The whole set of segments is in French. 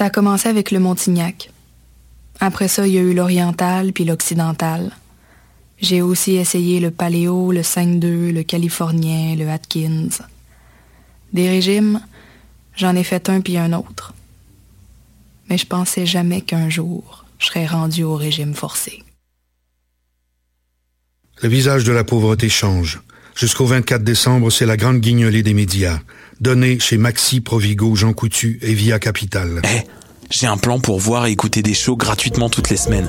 Ça a commencé avec le Montignac. Après ça, il y a eu l'oriental puis l'occidental. J'ai aussi essayé le paléo, le 5-2, le californien, le Atkins. Des régimes, j'en ai fait un puis un autre. Mais je pensais jamais qu'un jour, je serais rendu au régime forcé. Le visage de la pauvreté change. Jusqu'au 24 décembre, c'est la grande guignolée des médias. Donnée chez Maxi, Provigo, Jean Coutu et Via Capital. Eh, j'ai un plan pour voir et écouter des shows gratuitement toutes les semaines.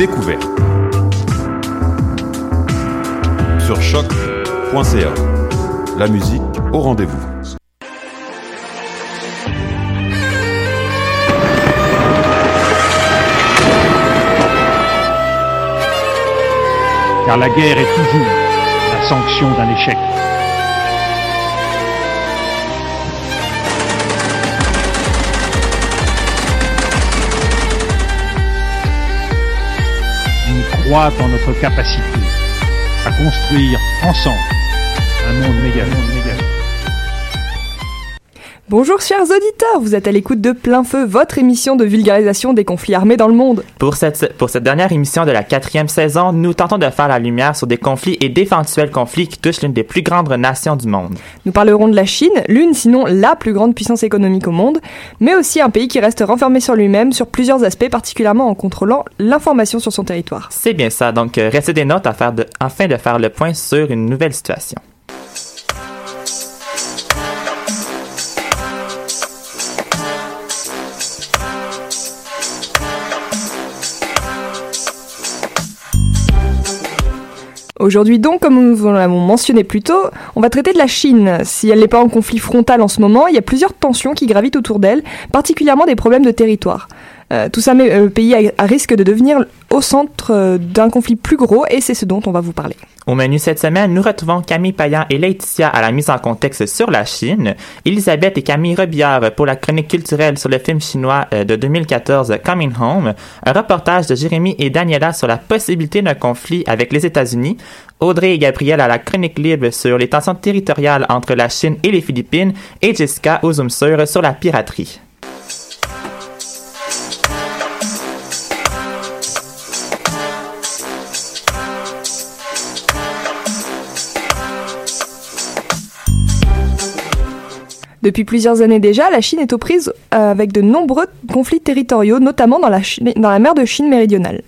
découverte. Sur choc.ca. La musique au rendez-vous. car la guerre est toujours la sanction d'un échec. Croit en notre capacité à construire ensemble un monde méga. Bonjour chers auditeurs, vous êtes à l'écoute de Plein Feu, votre émission de vulgarisation des conflits armés dans le monde. Pour cette, pour cette dernière émission de la quatrième saison, nous tentons de faire la lumière sur des conflits et d'éventuels conflits qui touchent l'une des plus grandes nations du monde. Nous parlerons de la Chine, l'une sinon la plus grande puissance économique au monde, mais aussi un pays qui reste renfermé sur lui-même sur plusieurs aspects, particulièrement en contrôlant l'information sur son territoire. C'est bien ça, donc euh, restez des notes à faire de, afin de faire le point sur une nouvelle situation. Aujourd'hui donc, comme nous l'avons mentionné plus tôt, on va traiter de la Chine. Si elle n'est pas en conflit frontal en ce moment, il y a plusieurs tensions qui gravitent autour d'elle, particulièrement des problèmes de territoire. Euh, tout ça met le pays à, risque de devenir au centre euh, d'un conflit plus gros et c'est ce dont on va vous parler. Au menu cette semaine, nous retrouvons Camille Payan et Laetitia à la mise en contexte sur la Chine, Elisabeth et Camille Rebillard pour la chronique culturelle sur le film chinois euh, de 2014 Coming Home, un reportage de Jérémy et Daniela sur la possibilité d'un conflit avec les États-Unis, Audrey et Gabriel à la chronique libre sur les tensions territoriales entre la Chine et les Philippines et Jessica aux sur la piraterie. Depuis plusieurs années déjà, la Chine est aux prises euh, avec de nombreux conflits territoriaux, notamment dans la, Chine- dans la mer de Chine méridionale.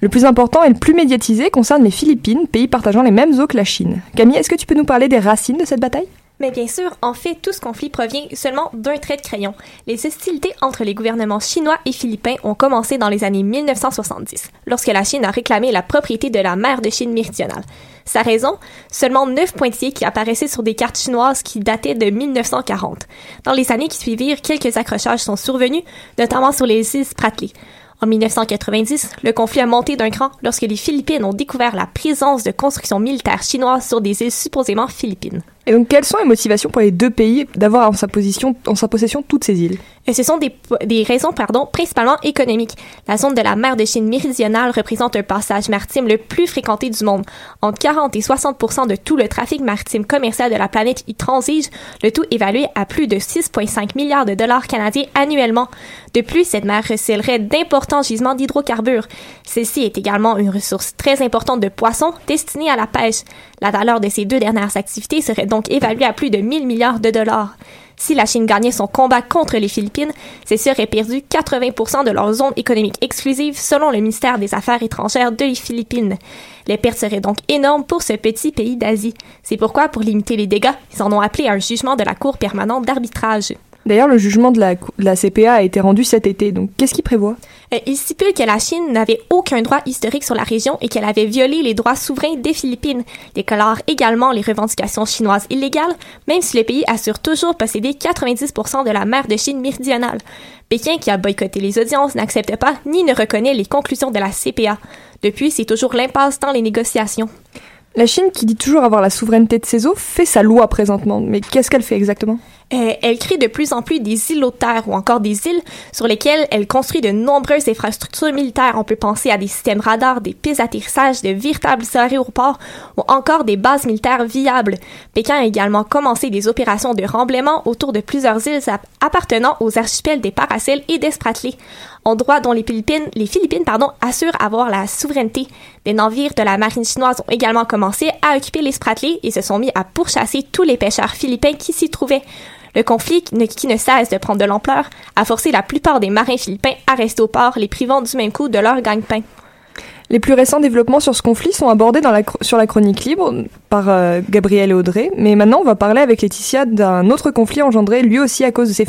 Le plus important et le plus médiatisé concerne les Philippines, pays partageant les mêmes eaux que la Chine. Camille, est-ce que tu peux nous parler des racines de cette bataille? Mais bien sûr, en fait, tout ce conflit provient seulement d'un trait de crayon. Les hostilités entre les gouvernements chinois et philippins ont commencé dans les années 1970, lorsque la Chine a réclamé la propriété de la mer de Chine méridionale. Sa raison? Seulement neuf pointillés qui apparaissaient sur des cartes chinoises qui dataient de 1940. Dans les années qui suivirent, quelques accrochages sont survenus, notamment sur les îles Spratly. En 1990, le conflit a monté d'un cran lorsque les Philippines ont découvert la présence de constructions militaires chinoises sur des îles supposément philippines. Et donc, quelles sont les motivations pour les deux pays d'avoir en sa, possession toutes ces îles? Et ce sont des, des raisons pardon, principalement économiques. La zone de la mer de Chine méridionale représente un passage maritime le plus fréquenté du monde. Entre 40 et 60 de tout le trafic maritime commercial de la planète y transige, le tout évalué à plus de 6,5 milliards de dollars canadiens annuellement. De plus, cette mer recèlerait d'importants gisements d'hydrocarbures. Celle-ci est également une ressource très importante de poissons destinée à la pêche. La valeur de ces deux dernières activités serait donc évaluée à plus de 1000 milliards de dollars. Si la Chine gagnait son combat contre les Philippines, celles-ci auraient perdu 80% de leur zone économique exclusive selon le ministère des Affaires étrangères de Philippines. Les pertes seraient donc énormes pour ce petit pays d'Asie. C'est pourquoi, pour limiter les dégâts, ils en ont appelé à un jugement de la Cour permanente d'arbitrage. D'ailleurs, le jugement de la CPA a été rendu cet été, donc qu'est-ce qu'il prévoit? Euh, Il stipule que la Chine n'avait aucun droit historique sur la région et qu'elle avait violé les droits souverains des Philippines, déclarant également les revendications chinoises illégales, même si le pays assure toujours posséder 90% de la mer de Chine méridionale. Pékin, qui a boycotté les audiences, n'accepte pas ni ne reconnaît les conclusions de la CPA. Depuis, c'est toujours l'impasse dans les négociations. La Chine, qui dit toujours avoir la souveraineté de ses eaux, fait sa loi présentement. Mais qu'est-ce qu'elle fait exactement? Euh, elle crée de plus en plus des îlots de terre ou encore des îles sur lesquelles elle construit de nombreuses infrastructures militaires. On peut penser à des systèmes radars, des pistes d'atterrissage, de véritables aéroports ou encore des bases militaires viables. Pékin a également commencé des opérations de remblaiement autour de plusieurs îles ap- appartenant aux archipels des Paracels et des Spratly, endroits dont les Philippines, les Philippines pardon, assurent avoir la souveraineté. Des navires de la marine chinoise ont également commencé à occuper les Spratly et se sont mis à pourchasser tous les pêcheurs philippins qui s'y trouvaient. Le conflit, qui ne, cesse de prendre de l'ampleur, a forcé la plupart des marins philippins à rester au port, les privant du même coup de leur gagne-pain. Les plus récents développements sur ce conflit sont abordés sur la chronique libre par euh, Gabriel et Audrey. Mais maintenant, on va parler avec Laetitia d'un autre conflit engendré lui aussi à cause de ces,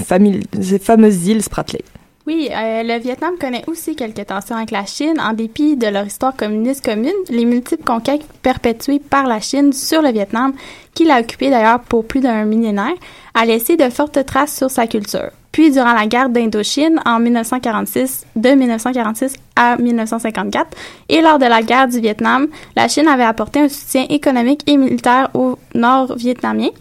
ces fameuses îles Spratly. Oui, euh, le Vietnam connaît aussi quelques tensions avec la Chine en dépit de leur histoire communiste commune, les multiples conquêtes perpétuées par la Chine sur le Vietnam, qui l'a occupé d'ailleurs pour plus d'un millénaire, a laissé de fortes traces sur sa culture. Puis, durant la guerre d'Indochine en 1946, de 1946 à 1954, et lors de la guerre du Vietnam, la Chine avait apporté un soutien économique et militaire au nord vietnamien.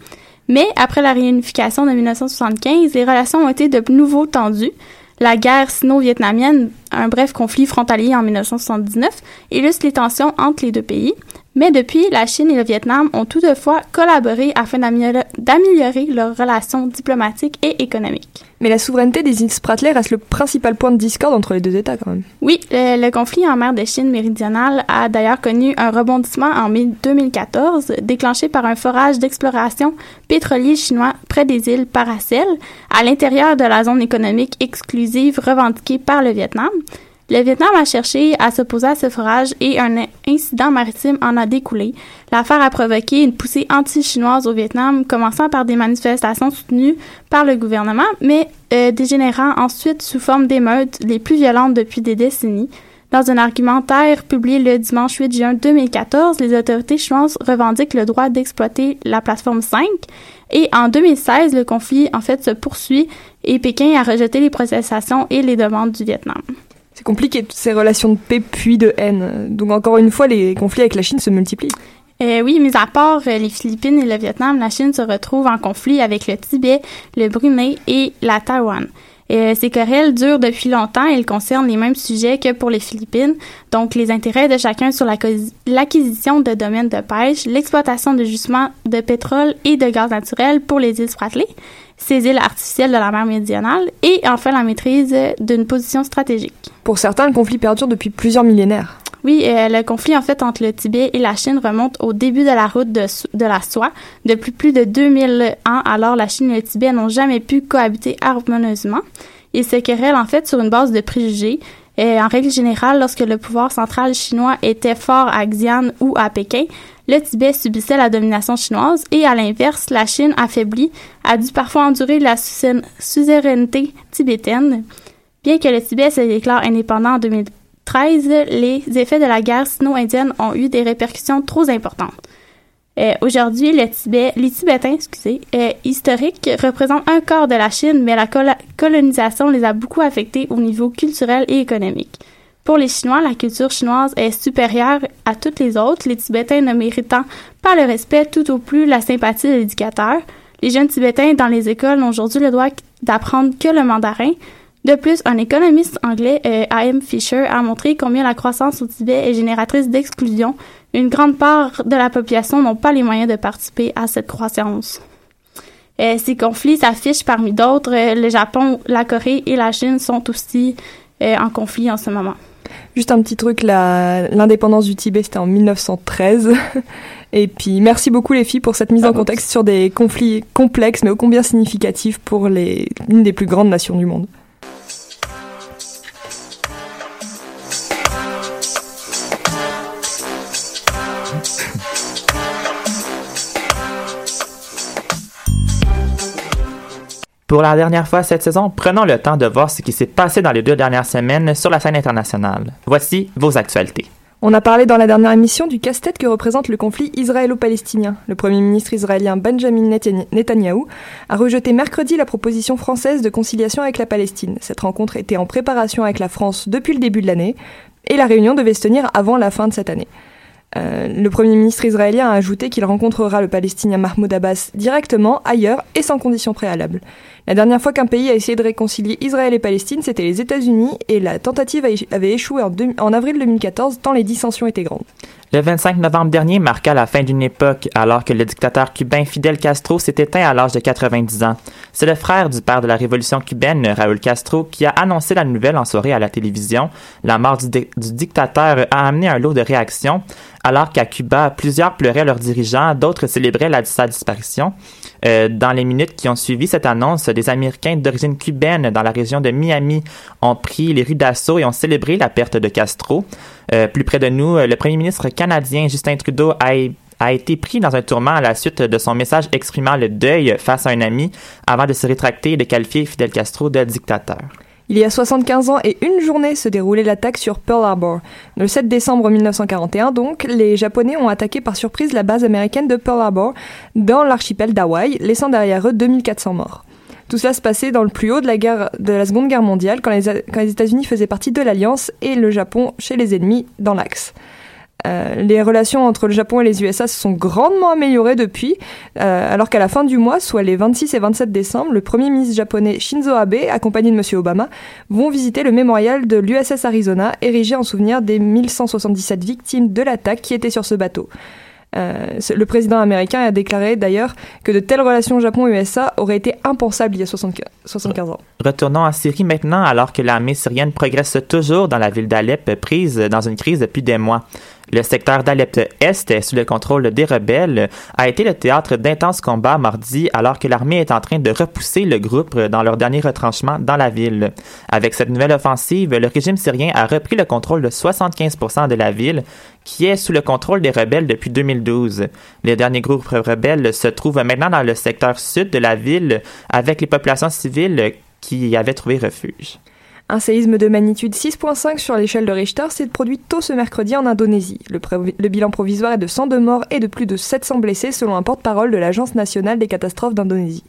Mais après la réunification de 1975, les relations ont été de nouveau tendues. La guerre sino-vietnamienne, un bref conflit frontalier en 1979, illustre les tensions entre les deux pays. Mais depuis, la Chine et le Vietnam ont toutefois collaboré afin d'améliorer leurs relations diplomatiques et économiques. Mais la souveraineté des îles Spratly reste le principal point de discorde entre les deux États quand même. Oui, le, le conflit en mer de Chine méridionale a d'ailleurs connu un rebondissement en mai 2014, déclenché par un forage d'exploration pétrolier chinois près des îles Paracel, à l'intérieur de la zone économique exclusive revendiquée par le Vietnam. Le Vietnam a cherché à s'opposer à ce forage et un incident maritime en a découlé. L'affaire a provoqué une poussée anti-chinoise au Vietnam, commençant par des manifestations soutenues par le gouvernement, mais euh, dégénérant ensuite sous forme d'émeutes les plus violentes depuis des décennies. Dans un argumentaire publié le dimanche 8 juin 2014, les autorités chinoises revendiquent le droit d'exploiter la plateforme 5 et en 2016, le conflit en fait se poursuit et Pékin a rejeté les protestations et les demandes du Vietnam. C'est compliqué toutes ces relations de paix puis de haine. Donc encore une fois, les conflits avec la Chine se multiplient. Euh, oui, mis à part euh, les Philippines et le Vietnam, la Chine se retrouve en conflit avec le Tibet, le Brunei et la Taïwan. Euh, ces querelles durent depuis longtemps et elles concernent les mêmes sujets que pour les Philippines, donc les intérêts de chacun sur l'acquisition de domaines de pêche, l'exploitation de gisements de pétrole et de gaz naturel pour les îles Spratly, ces îles artificielles de la mer Méridionale et enfin la maîtrise euh, d'une position stratégique. Pour certains, le conflit perdure depuis plusieurs millénaires. Oui, euh, le conflit en fait entre le Tibet et la Chine remonte au début de la route de, de la soie. Depuis plus de 2000 ans, alors la Chine et le Tibet n'ont jamais pu cohabiter harmonieusement. Ils se querellent en fait sur une base de préjugés. Et en règle générale, lorsque le pouvoir central chinois était fort à Xi'an ou à Pékin, le Tibet subissait la domination chinoise et à l'inverse, la Chine affaiblie a dû parfois endurer la suzerain- suzeraineté tibétaine. Bien que le Tibet se déclare indépendant en 2013, les effets de la guerre sino-indienne ont eu des répercussions trop importantes. Euh, Aujourd'hui, le Tibet, les Tibétains, excusez, euh, historiques représentent un quart de la Chine, mais la colo- colonisation les a beaucoup affectés au niveau culturel et économique. Pour les Chinois, la culture chinoise est supérieure à toutes les autres, les Tibétains ne méritant pas le respect, tout au plus la sympathie de l'éducateur. Les jeunes Tibétains dans les écoles n'ont aujourd'hui le droit d'apprendre que le mandarin. De plus, un économiste anglais, euh, A.M. Fisher, a montré combien la croissance au Tibet est génératrice d'exclusion. Une grande part de la population n'ont pas les moyens de participer à cette croissance. Euh, ces conflits s'affichent parmi d'autres. Euh, le Japon, la Corée et la Chine sont aussi euh, en conflit en ce moment. Juste un petit truc, l'indépendance du Tibet, c'était en 1913. Et puis, merci beaucoup les filles pour cette mise en contexte sur des conflits complexes, mais ô combien significatifs pour les, l'une des plus grandes nations du monde. Pour la dernière fois cette saison, prenons le temps de voir ce qui s'est passé dans les deux dernières semaines sur la scène internationale. Voici vos actualités. On a parlé dans la dernière émission du casse-tête que représente le conflit israélo-palestinien. Le Premier ministre israélien Benjamin Netanyahou a rejeté mercredi la proposition française de conciliation avec la Palestine. Cette rencontre était en préparation avec la France depuis le début de l'année et la réunion devait se tenir avant la fin de cette année. Euh, le Premier ministre israélien a ajouté qu'il rencontrera le Palestinien Mahmoud Abbas directement, ailleurs et sans condition préalable. La dernière fois qu'un pays a essayé de réconcilier Israël et Palestine, c'était les États-Unis et la tentative avait échoué en, deux- en avril 2014 tant les dissensions étaient grandes. Le 25 novembre dernier marqua la fin d'une époque alors que le dictateur cubain Fidel Castro s'est éteint à l'âge de 90 ans. C'est le frère du père de la révolution cubaine, Raúl Castro, qui a annoncé la nouvelle en soirée à la télévision. La mort du, di- du dictateur a amené un lot de réactions alors qu'à Cuba, plusieurs pleuraient leurs dirigeants, d'autres célébraient sa disparition. Euh, dans les minutes qui ont suivi cette annonce, des Américains d'origine cubaine dans la région de Miami ont pris les rues d'assaut et ont célébré la perte de Castro. Euh, plus près de nous, euh, le premier ministre canadien Justin Trudeau a, a été pris dans un tourment à la suite de son message exprimant le deuil face à un ami avant de se rétracter et de qualifier Fidel Castro de dictateur. Il y a 75 ans et une journée se déroulait l'attaque sur Pearl Harbor. Le 7 décembre 1941, donc, les Japonais ont attaqué par surprise la base américaine de Pearl Harbor dans l'archipel d'Hawaï, laissant derrière eux 2400 morts. Tout cela se passait dans le plus haut de la, guerre, de la Seconde Guerre mondiale, quand les, États-Unis faisaient partie de l'Alliance et le Japon chez les ennemis dans l'Axe. Euh, les relations entre le Japon et les USA se sont grandement améliorées depuis, euh, alors qu'à la fin du mois, soit les 26 et 27 décembre, le premier ministre japonais Shinzo Abe, accompagné de M. Obama, vont visiter le mémorial de l'USS Arizona, érigé en souvenir des 1177 victimes de l'attaque qui étaient sur ce bateau. Euh, le président américain a déclaré d'ailleurs que de telles relations Japon-USA auraient été impensables il y a 75 75 ans. Retournons en Syrie maintenant alors que l'armée syrienne progresse toujours dans la ville d'Alep, prise dans une crise depuis des mois. Le secteur d'Alep Est, sous le contrôle des rebelles, a été le théâtre d'intenses combats mardi alors que l'armée est en train de repousser le groupe dans leur dernier retranchement dans la ville. Avec cette nouvelle offensive, le régime syrien a repris le contrôle de 75% de la ville, qui est sous le contrôle des rebelles depuis 2012. Les derniers groupes rebelles se trouvent maintenant dans le secteur sud de la ville avec les populations civiles qui y avaient trouvé refuge. Un séisme de magnitude 6.5 sur l'échelle de Richter s'est produit tôt ce mercredi en Indonésie. Le, bilan provisoire est de 102 morts et de plus de 700 blessés selon un porte-parole de l'Agence nationale des catastrophes d'Indonésie.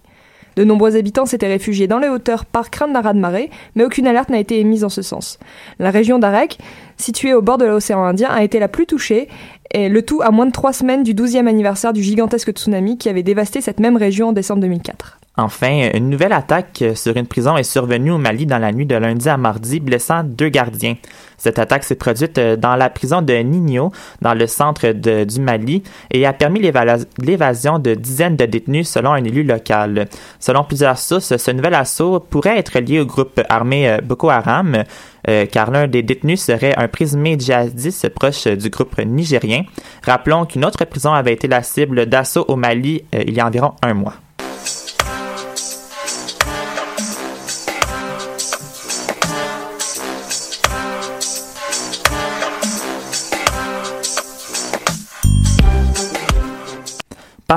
De nombreux habitants s'étaient réfugiés dans les hauteurs par crainte d'un raz-de-marée, mais aucune alerte n'a été émise en ce sens. La région d'Arek, située au bord de l'océan Indien, a été la plus touchée, et le tout à moins de trois semaines du 12e anniversaire du gigantesque tsunami qui avait dévasté cette même région en décembre 2004. Enfin, une nouvelle attaque sur une prison est survenue au Mali dans la nuit de lundi à mardi, blessant deux gardiens. Cette attaque s'est produite dans la prison de Nino, dans le centre du Mali, et a permis l'évasion de dizaines de détenus selon un élu local. Selon plusieurs sources, ce nouvel assaut pourrait être lié au groupe armé euh, Boko Haram, euh, car l'un des détenus serait un prisonnier djihadiste proche du groupe nigérien. Rappelons qu'une autre prison avait été la cible d'assaut au Mali euh, il y a environ un mois.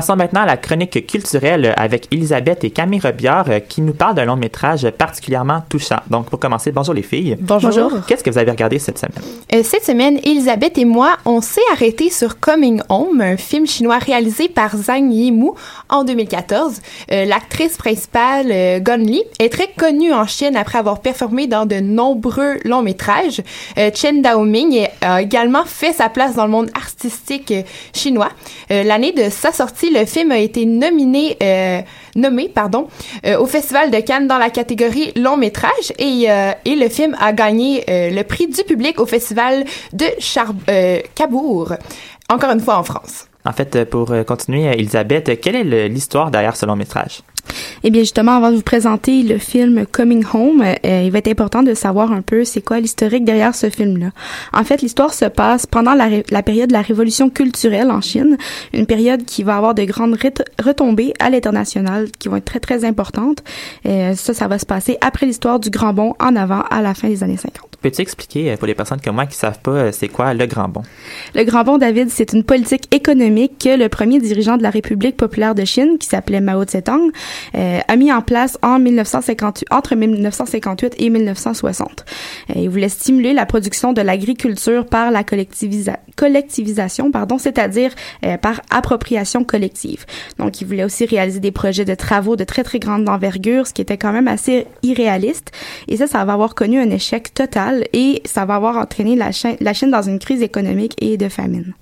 Passons maintenant à la chronique culturelle avec Elisabeth et Camille Robillard euh, qui nous parlent d'un long métrage particulièrement touchant. Donc, pour commencer, bonjour les filles. Bonjour. Qu'est-ce que vous avez regardé cette semaine? Euh, cette semaine, Elisabeth et moi, on s'est arrêté sur Coming Home, un film chinois réalisé par Zhang Yimou en 2014. Euh, L'actrice principale, euh, Gon Li, est très connue en Chine après avoir performé dans de nombreux longs métrages. Euh, Chen Daoming a également fait sa place dans le monde artistique chinois. Euh, L'année de sa sortie, le film a été nominé, euh, nommé, pardon, euh, au Festival de Cannes dans la catégorie long métrage et, euh, et le film a gagné le prix du public au Festival de Char Cabourg, encore une fois en France. En fait, euh, pour euh, continuer, euh, Elisabeth, quelle est l'histoire derrière ce long métrage? Eh bien, justement, avant de vous présenter le film Coming Home, il va être important de savoir un peu c'est quoi l'historique derrière ce film-là. En fait, l'histoire se passe pendant la, période de la révolution culturelle en Chine, une période qui va avoir de grandes ret- retombées à l'international, qui vont être très, très importantes. Ça, ça va se passer après l'histoire du Grand Bond en avant, à la fin des années 50. Peux-tu expliquer euh, pour les personnes comme moi qui savent pas euh, c'est quoi le grand bond? Le Grand Bond, David, c'est une politique économique que le premier dirigeant de la République populaire de Chine, qui s'appelait Mao Tse-tung, euh, a mis en place en 1958, entre 1958 et 1960. Euh, il voulait stimuler la production de l'agriculture par la collectivisa- collectivisation, pardon, c'est-à-dire euh, par appropriation collective. Donc, il voulait aussi réaliser des projets de travaux de très très grande envergure, ce qui était quand même assez irréaliste. Et ça, ça va avoir connu un échec total et ça va avoir entraîné la, la Chine dans une crise économique et de famine.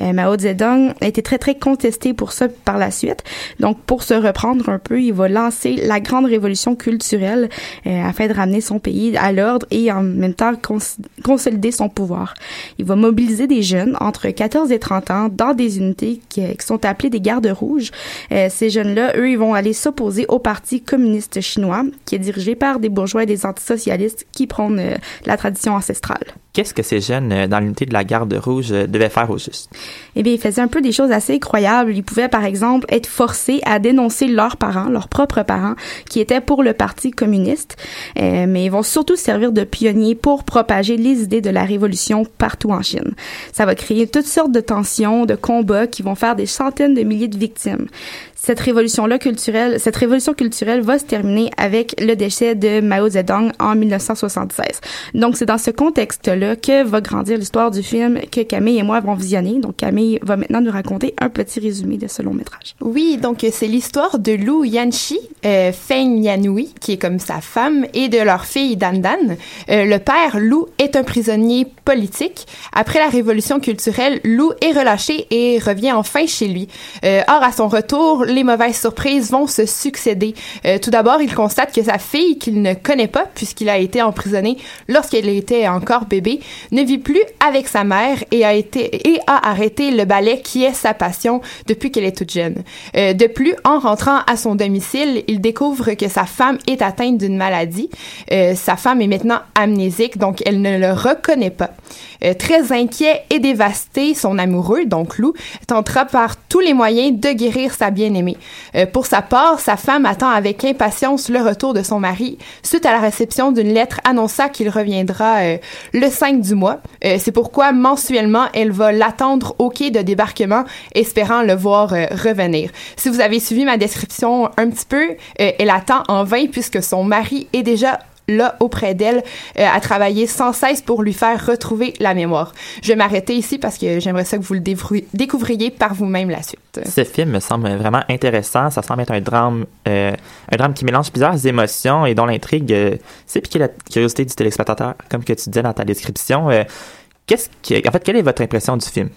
Euh, Mao Zedong a été très très contesté pour ça par la suite. Donc pour se reprendre un peu, il va lancer la grande révolution culturelle euh, afin de ramener son pays à l'ordre et en même temps cons- consolider son pouvoir. Il va mobiliser des jeunes entre 14 et 30 ans dans des unités qui, sont appelées des gardes rouges. Euh, ces jeunes-là, eux, ils vont aller s'opposer au Parti communiste chinois qui est dirigé par des bourgeois et des antisocialistes qui prônent la tradition ancestrale. Qu'est-ce que ces jeunes dans l'unité de la garde rouge devaient faire au juste? Eh bien, ils faisaient un peu des choses assez incroyables. Ils pouvaient, par exemple, être forcés à dénoncer leurs parents, leurs propres parents, qui étaient pour le Parti communiste. Euh, mais ils vont surtout servir de pionniers pour propager les idées de la révolution partout en Chine. Ça va créer toutes sortes de tensions, de combats qui vont faire des centaines de milliers de victimes. Cette révolution-là culturelle, cette révolution culturelle va se terminer avec le décès de Mao Zedong en 1976. Donc, c'est dans ce contexte-là que va grandir l'histoire du film que Camille et moi avons visionné. Donc, Camille va maintenant nous raconter un petit résumé de ce long métrage. Oui, donc c'est l'histoire de Lu Yanxi, euh, Feng Yanui, qui est comme sa femme, et de leur fille Dan Dan. Euh, le père, Lu, est un prisonnier politique. Après la révolution culturelle, Lu est relâché et revient enfin chez lui. Euh, or, à son retour, les mauvaises surprises vont se succéder. Euh, tout d'abord, il constate que sa fille, qu'il ne connaît pas, puisqu'il a été emprisonné lorsqu'elle était encore bébé, ne vit plus avec sa mère et a été et a arrêté le ballet qui est sa passion depuis qu'elle est toute jeune. Euh, de plus, en rentrant à son domicile, il découvre que sa femme est atteinte d'une maladie. Euh, sa femme est maintenant amnésique, donc elle ne le reconnaît pas. Euh, très inquiet et dévasté, son amoureux, donc Lou, tentera par tous les moyens de guérir sa bien-aimée. Euh, pour sa part, sa femme attend avec impatience le retour de son mari suite à la réception d'une lettre annonçant qu'il reviendra euh, le 5 du mois. Euh, C'est pourquoi mensuellement, elle va l'attendre au quai de débarquement, espérant le voir euh, revenir. Si vous avez suivi ma description un petit peu, euh, elle attend en vain puisque son mari est déjà là auprès d'elle euh, à travailler sans cesse pour lui faire retrouver la mémoire. Je vais m'arrêter ici parce que j'aimerais ça que vous le découvriez par vous-même la suite. Ce film me semble vraiment intéressant. Ça semble être un drame, euh, un drame qui mélange plusieurs émotions et dont l'intrigue euh, c'est piquer la curiosité du téléspectateur, comme que tu disais dans ta description. Qu'est-ce qui, en fait, quelle est votre impression du film?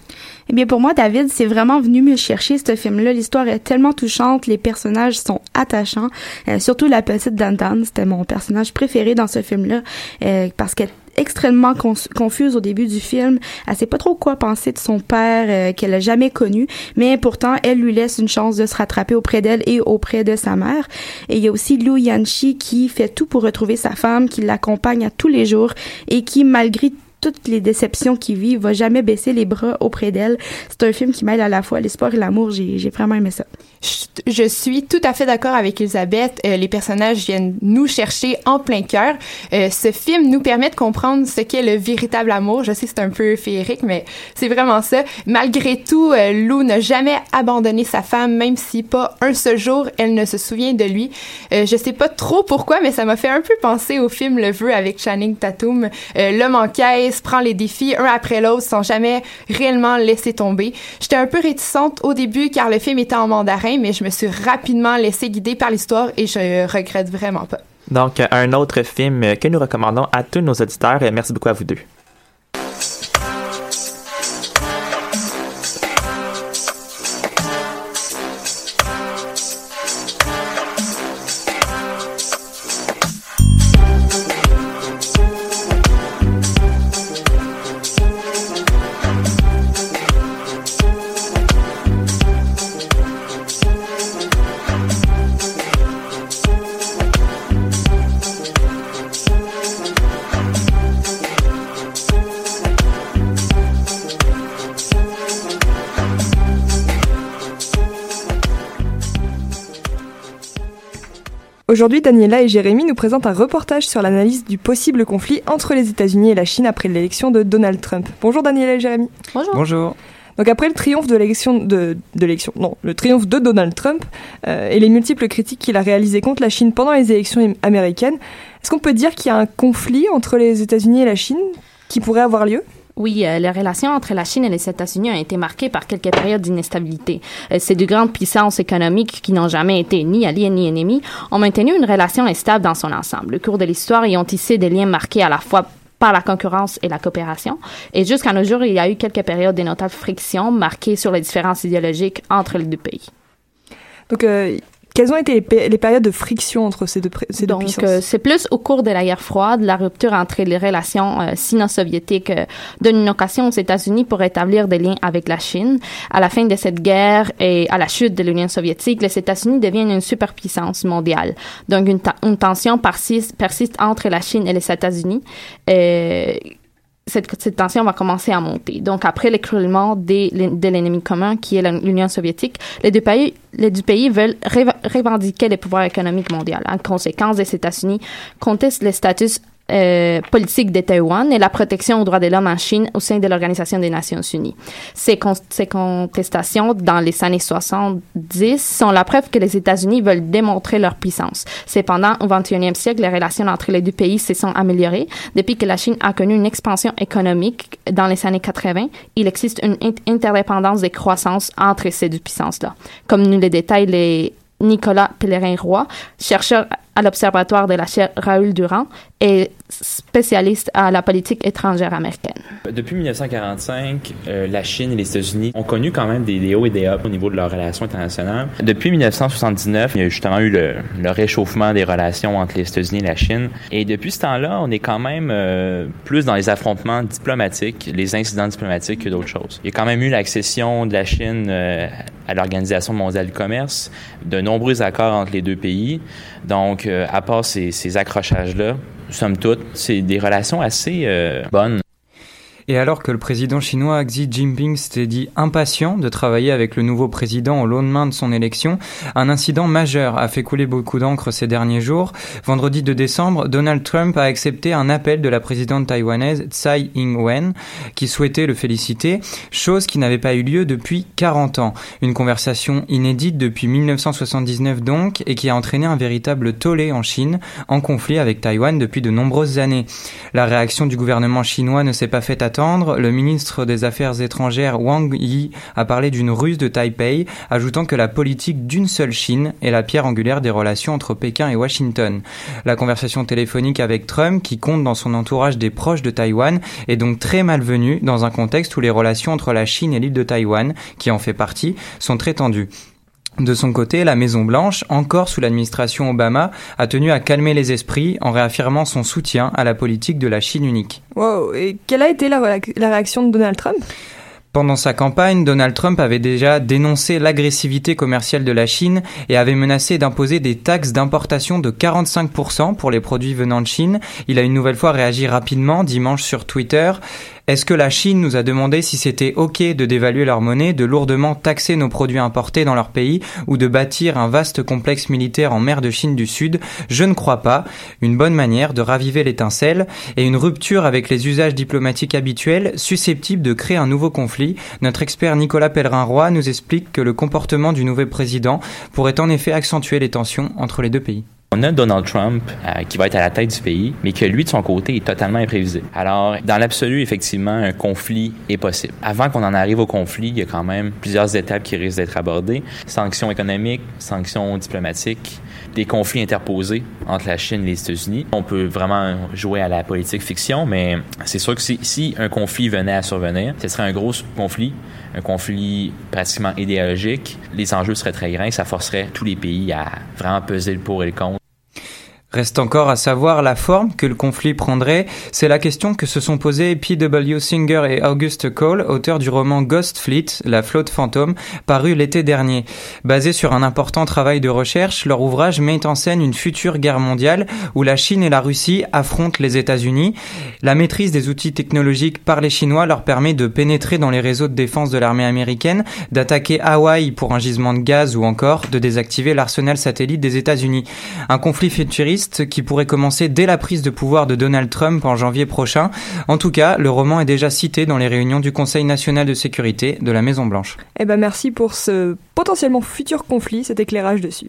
Eh bien, pour moi, David, c'est vraiment venu me chercher ce film-là. L'histoire est tellement touchante, les personnages sont attachants. Euh, surtout la petite Dan c'était mon personnage préféré dans ce film-là, euh, parce qu'elle est extrêmement confuse au début du film. Elle sait pas trop quoi penser de son père euh, qu'elle a jamais connu, mais pourtant elle lui laisse une chance de se rattraper auprès d'elle et auprès de sa mère. Et il y a aussi Liu Yanchi qui fait tout pour retrouver sa femme, qui l'accompagne à tous les jours et qui malgré toutes les déceptions qu'il vit, il va jamais baisser les bras auprès d'elle. C'est un film qui mêle à la fois l'espoir et l'amour. J'ai, vraiment aimé ça. Je, suis tout à fait d'accord avec Elisabeth. Euh, les personnages viennent nous chercher en plein cœur. Euh, ce film nous permet de comprendre ce qu'est le véritable amour. Je sais c'est un peu féerique, mais c'est vraiment ça. Malgré tout, euh, Lou n'a jamais abandonné sa femme, même si pas un seul jour elle ne se souvient de lui. Je sais pas trop pourquoi, mais ça m'a fait un peu penser au film Le Vœu avec Channing Tatum. L'homme en prend les défis un après l'autre sans jamais réellement laisser tomber. J'étais un peu réticente au début car le film était en mandarin, mais je me suis rapidement laissée guider par l'histoire et je regrette vraiment pas. Donc, un autre film que nous recommandons à tous nos auditeurs. Et merci beaucoup à vous deux. Aujourd'hui, Daniela et Jérémy nous présentent un reportage sur l'analyse du possible conflit entre les États-Unis et la Chine après l'élection de Donald Trump. Bonjour Daniela et Jérémy. Bonjour. Bonjour. Donc après le triomphe de l'élection de, de l'élection, non, le triomphe de Donald Trump euh, et les multiples critiques qu'il a réalisées contre la Chine pendant les élections américaines, est-ce qu'on peut dire qu'il y a un conflit entre les États-Unis et la Chine qui pourrait avoir lieu? Oui, euh, les relations entre la Chine et les États-Unis ont été marquées par quelques périodes d'instabilité. Euh, ces deux grandes puissances économiques qui n'ont jamais été ni alliées ni ennemies ont maintenu une relation instable dans son ensemble. Au cours de l'histoire, ils ont tissé des liens marqués à la fois par la concurrence et la coopération. Et jusqu'à nos jours, il y a eu quelques périodes de notables frictions marquées sur les différences idéologiques entre les deux pays. Donc, euh, quelles ont été les, pé- les périodes de friction entre ces deux, ces deux Donc, puissances? euh, c'est plus au cours de la guerre froide, la rupture entre les relations euh, sino-soviétiques euh, donne une occasion aux États-Unis pour établir des liens avec la Chine. À la fin de cette guerre et à la chute de l'Union soviétique, les États-Unis deviennent une superpuissance mondiale. Donc, une, ta- une tension persiste, persiste entre la Chine et les États-Unis. Cette, tension va commencer à monter. Donc, après l'écroulement de l'ennemi commun, qui est l'Union soviétique, les deux pays, les deux pays veulent revendiquer le pouvoir économique mondial. En conséquence, les États-Unis contestent le statut euh, politique de Taïwan et la protection aux droits de l'homme en Chine au sein de l'Organisation des Nations Unies. Ces, con- ces contestations dans les années 70 sont la preuve que les États-Unis veulent démontrer leur puissance. Cependant, au 21e siècle, les relations entre les deux pays se sont améliorées. Depuis que la Chine a connu une expansion économique dans les années 80, il existe une int- interdépendance des croissances entre ces deux puissances-là. Comme nous le détaille les Nicolas Pellerin-Roy, chercheur à l'Observatoire de la chaire Raoul Durand et spécialiste à la politique étrangère américaine. Depuis 1945, euh, la Chine et les États-Unis ont connu quand même des, hauts et des bas au niveau de leurs relations internationales. Depuis 1979, il y a justement eu le, le réchauffement des relations entre les États-Unis et la Chine. Et depuis ce temps-là, on est quand même euh, plus dans les affrontements diplomatiques, les incidents diplomatiques que d'autres choses. Il y a quand même eu l'accession de la Chine euh, à l'Organisation mondiale du commerce, de nombreux accords entre les deux pays. Donc, à part ces, accrochages-là, somme toute, c'est des relations assez euh, bonnes. Et alors que le président chinois Xi Jinping s'était dit impatient de travailler avec le nouveau président au lendemain de son élection, un incident majeur a fait couler beaucoup d'encre ces derniers jours. Vendredi 2 décembre, Donald Trump a accepté un appel de la présidente taïwanaise Tsai Ing-wen qui souhaitait le féliciter, chose qui n'avait pas eu lieu depuis 40 ans. Une conversation inédite depuis 1979 donc et qui a entraîné un véritable tollé en Chine, en conflit avec Taïwan depuis de nombreuses années. La réaction du gouvernement chinois ne s'est pas fait attendre. Le ministre des Affaires étrangères Wang Yi a parlé d'une ruse de Taipei, ajoutant que la politique d'une seule Chine est la pierre angulaire des relations entre Pékin et Washington. La conversation téléphonique avec Trump, qui compte dans son entourage des proches de Taïwan, est donc très malvenue dans un contexte où les relations entre la Chine et l'île de Taïwan, qui en fait partie, sont très tendues. De son côté, la Maison-Blanche, encore sous l'administration Obama, a tenu à calmer les esprits en réaffirmant son soutien à la politique de la Chine unique. Wow. Et quelle a été la, la réaction de Donald Trump? Pendant sa campagne, Donald Trump avait déjà dénoncé l'agressivité commerciale de la Chine et avait menacé d'imposer des taxes d'importation de 45% pour les produits venant de Chine. Il a une nouvelle fois réagi rapidement dimanche sur Twitter. Est-ce que la Chine nous a demandé si c'était OK de dévaluer leur monnaie, de lourdement taxer nos produits importés dans leur pays ou de bâtir un vaste complexe militaire en mer de Chine du Sud? Je ne crois pas. Une bonne manière de raviver l'étincelle et une rupture avec les usages diplomatiques habituels susceptibles de créer un nouveau conflit. Notre expert Nicolas Pellerin-Roy nous explique que le comportement du nouveau président pourrait en effet accentuer les tensions entre les deux pays. On a Donald Trump euh, qui va être à la tête du pays, mais que lui, de son côté, est totalement imprévisible. Alors, dans l'absolu, effectivement, un conflit est possible. Avant qu'on en arrive au conflit, il y a quand même plusieurs étapes qui risquent d'être abordées. Sanctions économiques, sanctions diplomatiques, des conflits interposés entre la Chine et les États-Unis. On peut vraiment jouer à la politique fiction, mais c'est sûr que si, si un conflit venait à survenir, ce serait un gros conflit un conflit pratiquement idéologique, les enjeux seraient très grands et ça forcerait tous les pays à vraiment peser le pour et le contre. Reste encore à savoir la forme que le conflit prendrait. C'est la question que se sont posées P.W. Singer et Auguste Cole, auteurs du roman Ghost Fleet, la flotte fantôme, paru l'été dernier. Basé sur un important travail de recherche, leur ouvrage met en scène une future guerre mondiale où la Chine et la Russie affrontent les États-Unis. La maîtrise des outils technologiques par les Chinois leur permet de pénétrer dans les réseaux de défense de l'armée américaine, d'attaquer Hawaï pour un gisement de gaz ou encore de désactiver l'arsenal satellite des États-Unis. Un conflit futuriste qui pourrait commencer dès la prise de pouvoir de Donald Trump en janvier prochain. En tout cas, le roman est déjà cité dans les réunions du Conseil national de sécurité de la Maison Blanche. Eh ben merci pour ce potentiellement futur conflit, cet éclairage dessus.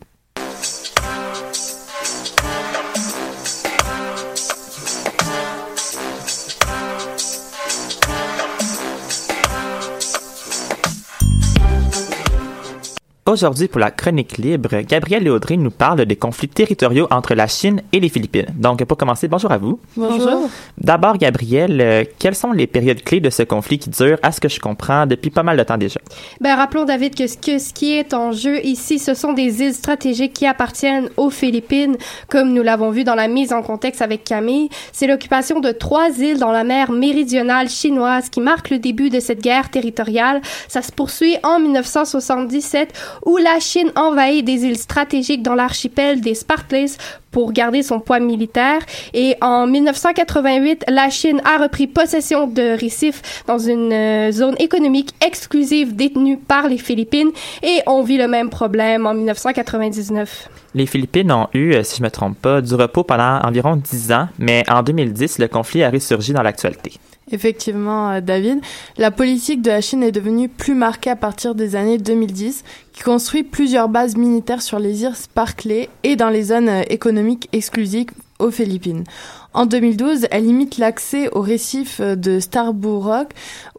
Aujourd'hui, pour la chronique libre, Gabriel et Audrey nous parlent des conflits territoriaux entre la Chine et les Philippines. Donc, pour commencer, bonjour à vous. Bonjour. D'abord, Gabriel, euh, quelles sont les périodes clés de ce conflit qui dure, à ce que je comprends, depuis pas mal de temps déjà? Ben, rappelons, David, que ce, que ce qui est en jeu ici, ce sont des îles stratégiques qui appartiennent aux Philippines, comme nous l'avons vu dans la mise en contexte avec Camille. C'est l'occupation de trois îles dans la mer méridionale chinoise qui marque le début de cette guerre territoriale. Ça se poursuit en 1977 où la Chine envahit des îles stratégiques dans l'archipel des Spartles pour garder son poids militaire. Et en 1988, la Chine a repris possession de Recife dans une euh, zone économique exclusive détenue par les Philippines et on vit le même problème en 1999. Les Philippines ont eu, euh, si je me trompe pas, du repos pendant environ 10 ans, mais en 2010, le conflit a ressurgi dans l'actualité. Effectivement, euh, David, la politique de la Chine est devenue plus marquée à partir des années 2010, qui construit plusieurs bases militaires sur les îles Sparkley et dans les zones euh, économiques exclusives aux Philippines. En 2012, elle limite l'accès au récif euh, de Starbuck.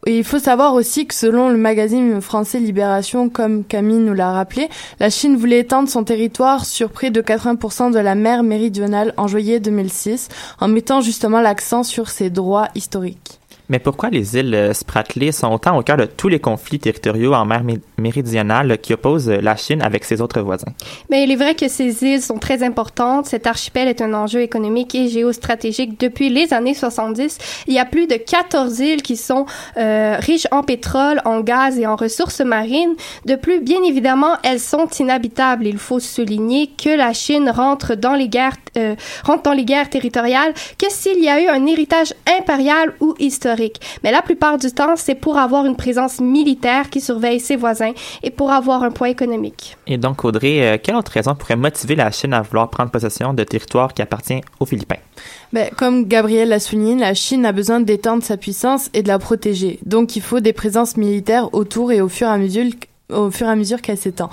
Et il faut savoir aussi que selon le magazine français Libération, comme Camille nous l'a rappelé, la Chine voulait étendre son territoire sur près de 80% de la mer méridionale en juillet 2006, en mettant justement l'accent sur ses droits historiques. Mais pourquoi les îles euh, Spratly sont autant au cœur de tous les conflits territoriaux en mer méridionale qui opposent la Chine avec ses autres voisins? Mais il est vrai que ces îles sont très importantes. Cet archipel est un enjeu économique et géostratégique depuis les années 70. Il y a plus de 14 îles qui sont euh, riches en pétrole, en gaz et en ressources marines. De plus, bien évidemment, elles sont inhabitables. Il faut souligner que la Chine rentre dans les guerres, euh, rentre dans les guerres territoriales que s'il y a eu un héritage impérial ou historique. Mais la plupart du temps, c'est pour avoir une présence militaire qui surveille ses voisins et pour avoir un poids économique. Et donc, Audrey, euh, quelle autre raison pourrait motiver la Chine à vouloir prendre possession de territoires qui appartiennent aux Philippines? Ben, comme Gabriel l'a souligné, la Chine a besoin d'étendre sa puissance et de la protéger. Donc, il faut des présences militaires autour et au fur et à mesure, au fur et à mesure qu'elle s'étend.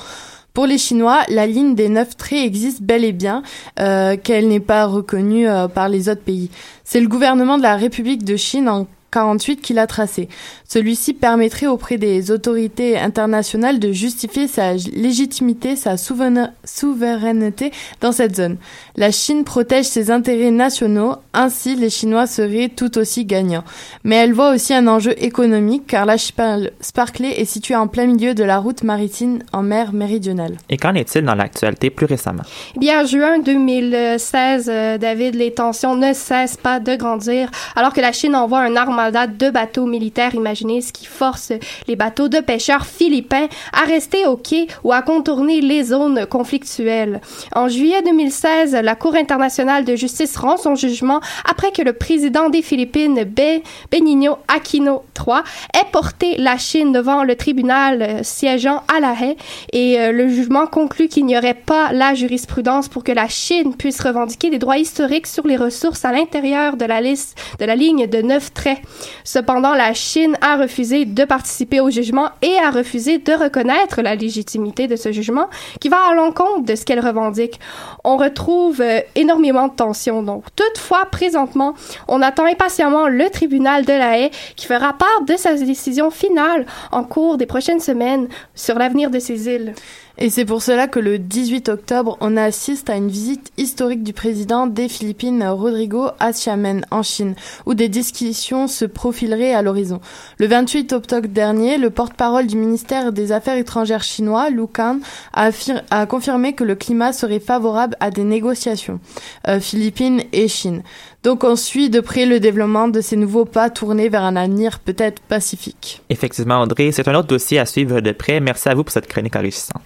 Pour les Chinois, la ligne des neuf traits existe bel et bien, euh, qu'elle n'est pas reconnue euh, par les autres pays. C'est le gouvernement de la République de Chine en 48 qu'il a tracé. Celui-ci permettrait auprès des autorités internationales de justifier sa légitimité, sa souveraineté dans cette zone. La Chine protège ses intérêts nationaux, ainsi les Chinois seraient tout aussi gagnants. Mais elle voit aussi un enjeu économique car l'archipel Sparkley est situé en plein milieu de la route maritime en mer méridionale. Et qu'en est-il dans l'actualité plus récemment? Eh bien, en juin 2016, euh, David, les tensions ne cessent pas de grandir alors que la Chine envoie un arme armada de bateaux militaires. Imaginez ce qui force les bateaux de pêcheurs philippins à rester au quai ou à contourner les zones conflictuelles. En juillet 2016, la Cour internationale de justice rend son jugement après que le président des Philippines, Be Benigno Aquino III, ait porté la Chine devant le tribunal euh, siégeant à La Haye et euh, le jugement conclut qu'il n'y aurait pas la jurisprudence pour que la Chine puisse revendiquer des droits historiques sur les ressources à l'intérieur de la liste de la ligne de neuf traits. Cependant, la Chine a refusé de participer au jugement et a refusé de reconnaître la légitimité de ce jugement qui va à l'encontre de ce qu'elle revendique. On retrouve euh, énormément de tensions. Donc, toutefois, présentement, on attend impatiemment le tribunal de la Haye qui fera part de sa décision finale en cours des prochaines semaines sur l'avenir de ces îles. Et c'est pour cela que le 18 octobre, on assiste à une visite historique du président des Philippines, Rodrigo à Xiamen, en Chine, où des discussions se profileraient à l'horizon. Le 28 octobre dernier, le porte-parole du ministère des Affaires étrangères chinois, Lu Kan, a, a, confirmé que le climat serait favorable à des négociations euh, Philippines et Chine. Donc on suit de près le développement de ces nouveaux pas tournés vers un avenir peut-être pacifique. Effectivement, Audrey, c'est un autre dossier à suivre de près. Merci à vous pour cette chronique enrichissante.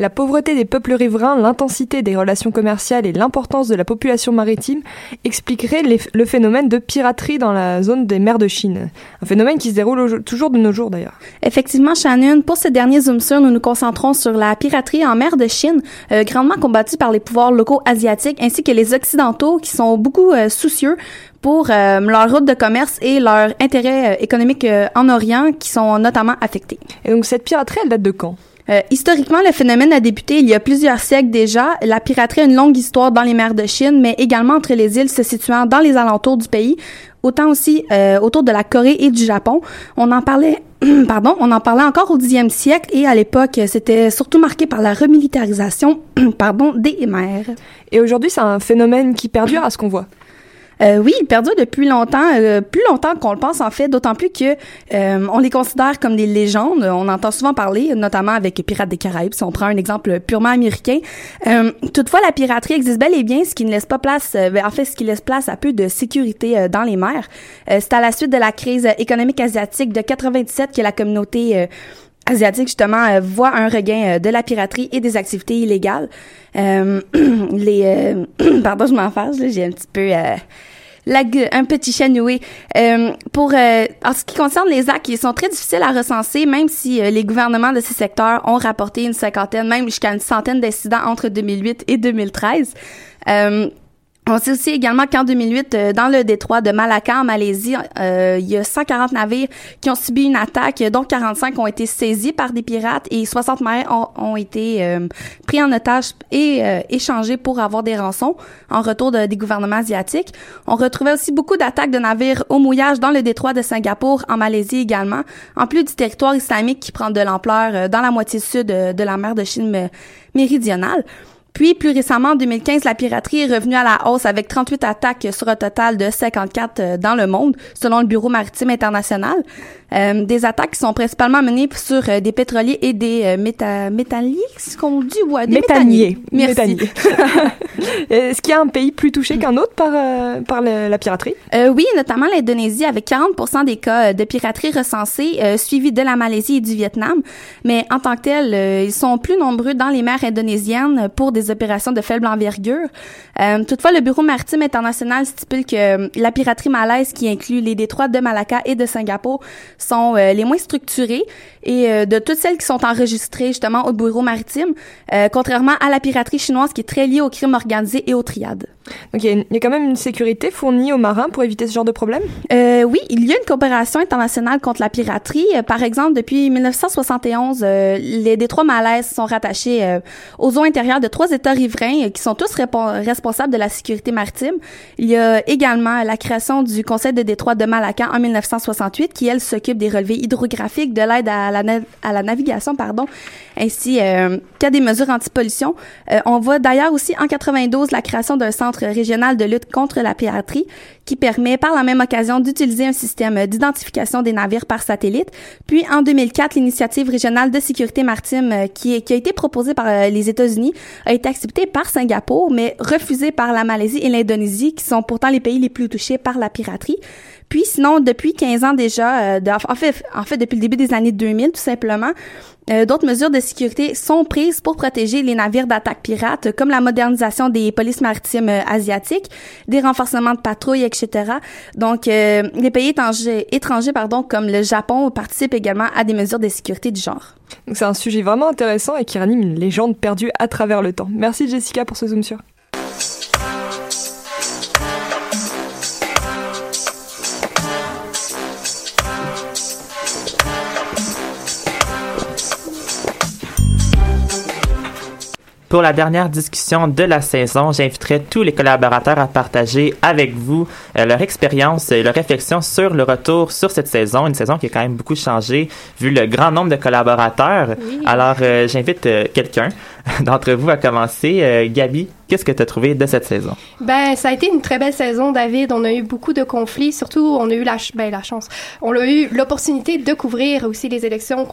La pauvreté des peuples riverains, l'intensité des relations commerciales et l'importance de la population maritime expliqueraient le phénomène de piraterie dans la zone des mers de Chine. Un phénomène qui se déroule toujours de nos jours d'ailleurs. Effectivement, Shannon, pour ce dernier Zoom sur, nous nous concentrons sur la piraterie en mer de Chine, euh, grandement combattue par les pouvoirs locaux asiatiques ainsi que les Occidentaux qui sont beaucoup euh, soucieux pour euh, leur route de commerce et leurs intérêts économiques en Orient qui sont notamment affectés. Et donc cette piraterie, elle date de quand? Euh, historiquement, le phénomène a débuté il y a plusieurs siècles déjà. La piraterie a une longue histoire dans les mers de Chine, mais également entre les îles se situant dans les alentours du pays, autant aussi euh, autour de la Corée et du Japon. On en parlait, pardon, on en parlait encore au Xe siècle et à l'époque, c'était surtout marqué par la remilitarisation, pardon, des mers. Et aujourd'hui, c'est un phénomène qui perdure à ce qu'on voit. Euh, oui, il perdure depuis longtemps, euh, plus longtemps qu'on le pense en fait, d'autant plus que euh, on les considère comme des légendes. On entend souvent parler, notamment avec Pirates des Caraïbes, si on prend un exemple purement américain. Euh, toutefois, la piraterie existe bel et bien, ce qui ne laisse pas place, ben, en fait, ce qui laisse place à peu de sécurité dans les mers. C'est à la suite de la crise économique asiatique de 97 que la communauté asiatique justement voit un regain de la piraterie et des activités illégales. Euh, pardon, je m'en fasse, j'ai un petit peu la, un petit chat Euh, pour euh, en ce qui concerne les actes, ils sont très difficiles à recenser, même si euh, les gouvernements de ces secteurs ont rapporté une cinquantaine, même jusqu'à une centaine d'incidents entre 2008 et 2013. Euh, on sait aussi également qu'en 2008, euh, dans le détroit de Malacca, en Malaisie, euh, il y a 140 navires qui ont subi une attaque, dont 45 ont été saisis par des pirates et 60 marins ont, été euh, pris en otage et échangés pour avoir des rançons en retour de, des gouvernements asiatiques. On retrouvait aussi beaucoup d'attaques de navires au mouillage dans le détroit de Singapour, en Malaisie également, en plus du territoire islamique qui prend de l'ampleur dans la moitié sud de la mer de Chine méridionale. Puis, plus récemment, en 2015, la piraterie est revenue à la hausse avec 38 attaques sur un total de 54 euh, dans le monde, selon le Bureau maritime international. Euh, des attaques qui sont principalement menées sur euh, des pétroliers et des euh, méta métalliers, ce qu'on dit, ouais, des méthaniers. Merci. Est-ce qu'il y a un pays plus touché qu'un autre par, par la piraterie? oui, notamment l'Indonésie, avec 40 des cas de piraterie recensés, suivis de la Malaisie et du Vietnam. Mais en tant que tel, ils sont plus nombreux dans les mers indonésiennes pour des opérations de faible envergure. toutefois, le Bureau maritime international stipule que la piraterie malaise, qui inclut les détroits de Malacca et de Singapour, sont euh, les moins structurées et euh, de toutes celles qui sont enregistrées justement au bureau maritime, euh, contrairement à la piraterie chinoise qui est très liée au crime organisé et aux triades. Donc il y, a quand même une sécurité fournie aux marins pour éviter ce genre de problème? Euh, Oui, il y a une coopération internationale contre la piraterie. par exemple, depuis 1971, les détroits malaises sont rattachés aux eaux intérieures de trois États riverains qui sont tous responsables de la sécurité maritime. Il y a également la création du Conseil de détroit de Malacan en 1968, qui elle s'occupe des relevés hydrographiques, de l'aide à la, à la navigation, pardon, ainsi euh, qu'à des mesures anti-pollution. Euh, on voit d'ailleurs aussi en 92 la création d'un centre régional de lutte contre la piraterie qui permet par la même occasion d'utiliser un système d'identification des navires par satellite. Puis en 2004, l'initiative régionale de sécurité maritime euh, qui, qui a été proposée par les États-Unis a été acceptée par Singapour, mais refusée par la Malaisie et l'Indonésie, qui sont pourtant les pays les plus touchés par la piraterie. Puis sinon, depuis 15 ans déjà, euh, en, fait, en fait depuis le début des années 2000 tout simplement, euh, d'autres mesures de sécurité sont prises pour protéger les navires d'attaque pirates, comme la modernisation des polices maritimes euh, asiatiques, des renforcements de patrouilles, etc. Donc, les pays étrangers, pardon, comme le Japon participent également à des mesures de sécurité du genre. C'est un sujet vraiment intéressant et qui ranime une légende perdue à travers le temps. Merci Jessica pour ce zoom sur. Pour la dernière discussion de la saison, j'inviterai tous les collaborateurs à partager avec vous euh, leur expérience et leur réflexion sur le retour sur cette saison, une saison qui a quand même beaucoup changé vu le grand nombre de collaborateurs. Alors, euh, j'invite euh, quelqu'un d'entre vous à commencer. Gabi, Qu'est-ce que tu as trouvé de cette saison? Ben, ça a été une très belle saison, David. On a eu beaucoup de conflits. Surtout, on a eu la, ben, la chance. On a eu l'opportunité de couvrir aussi les élections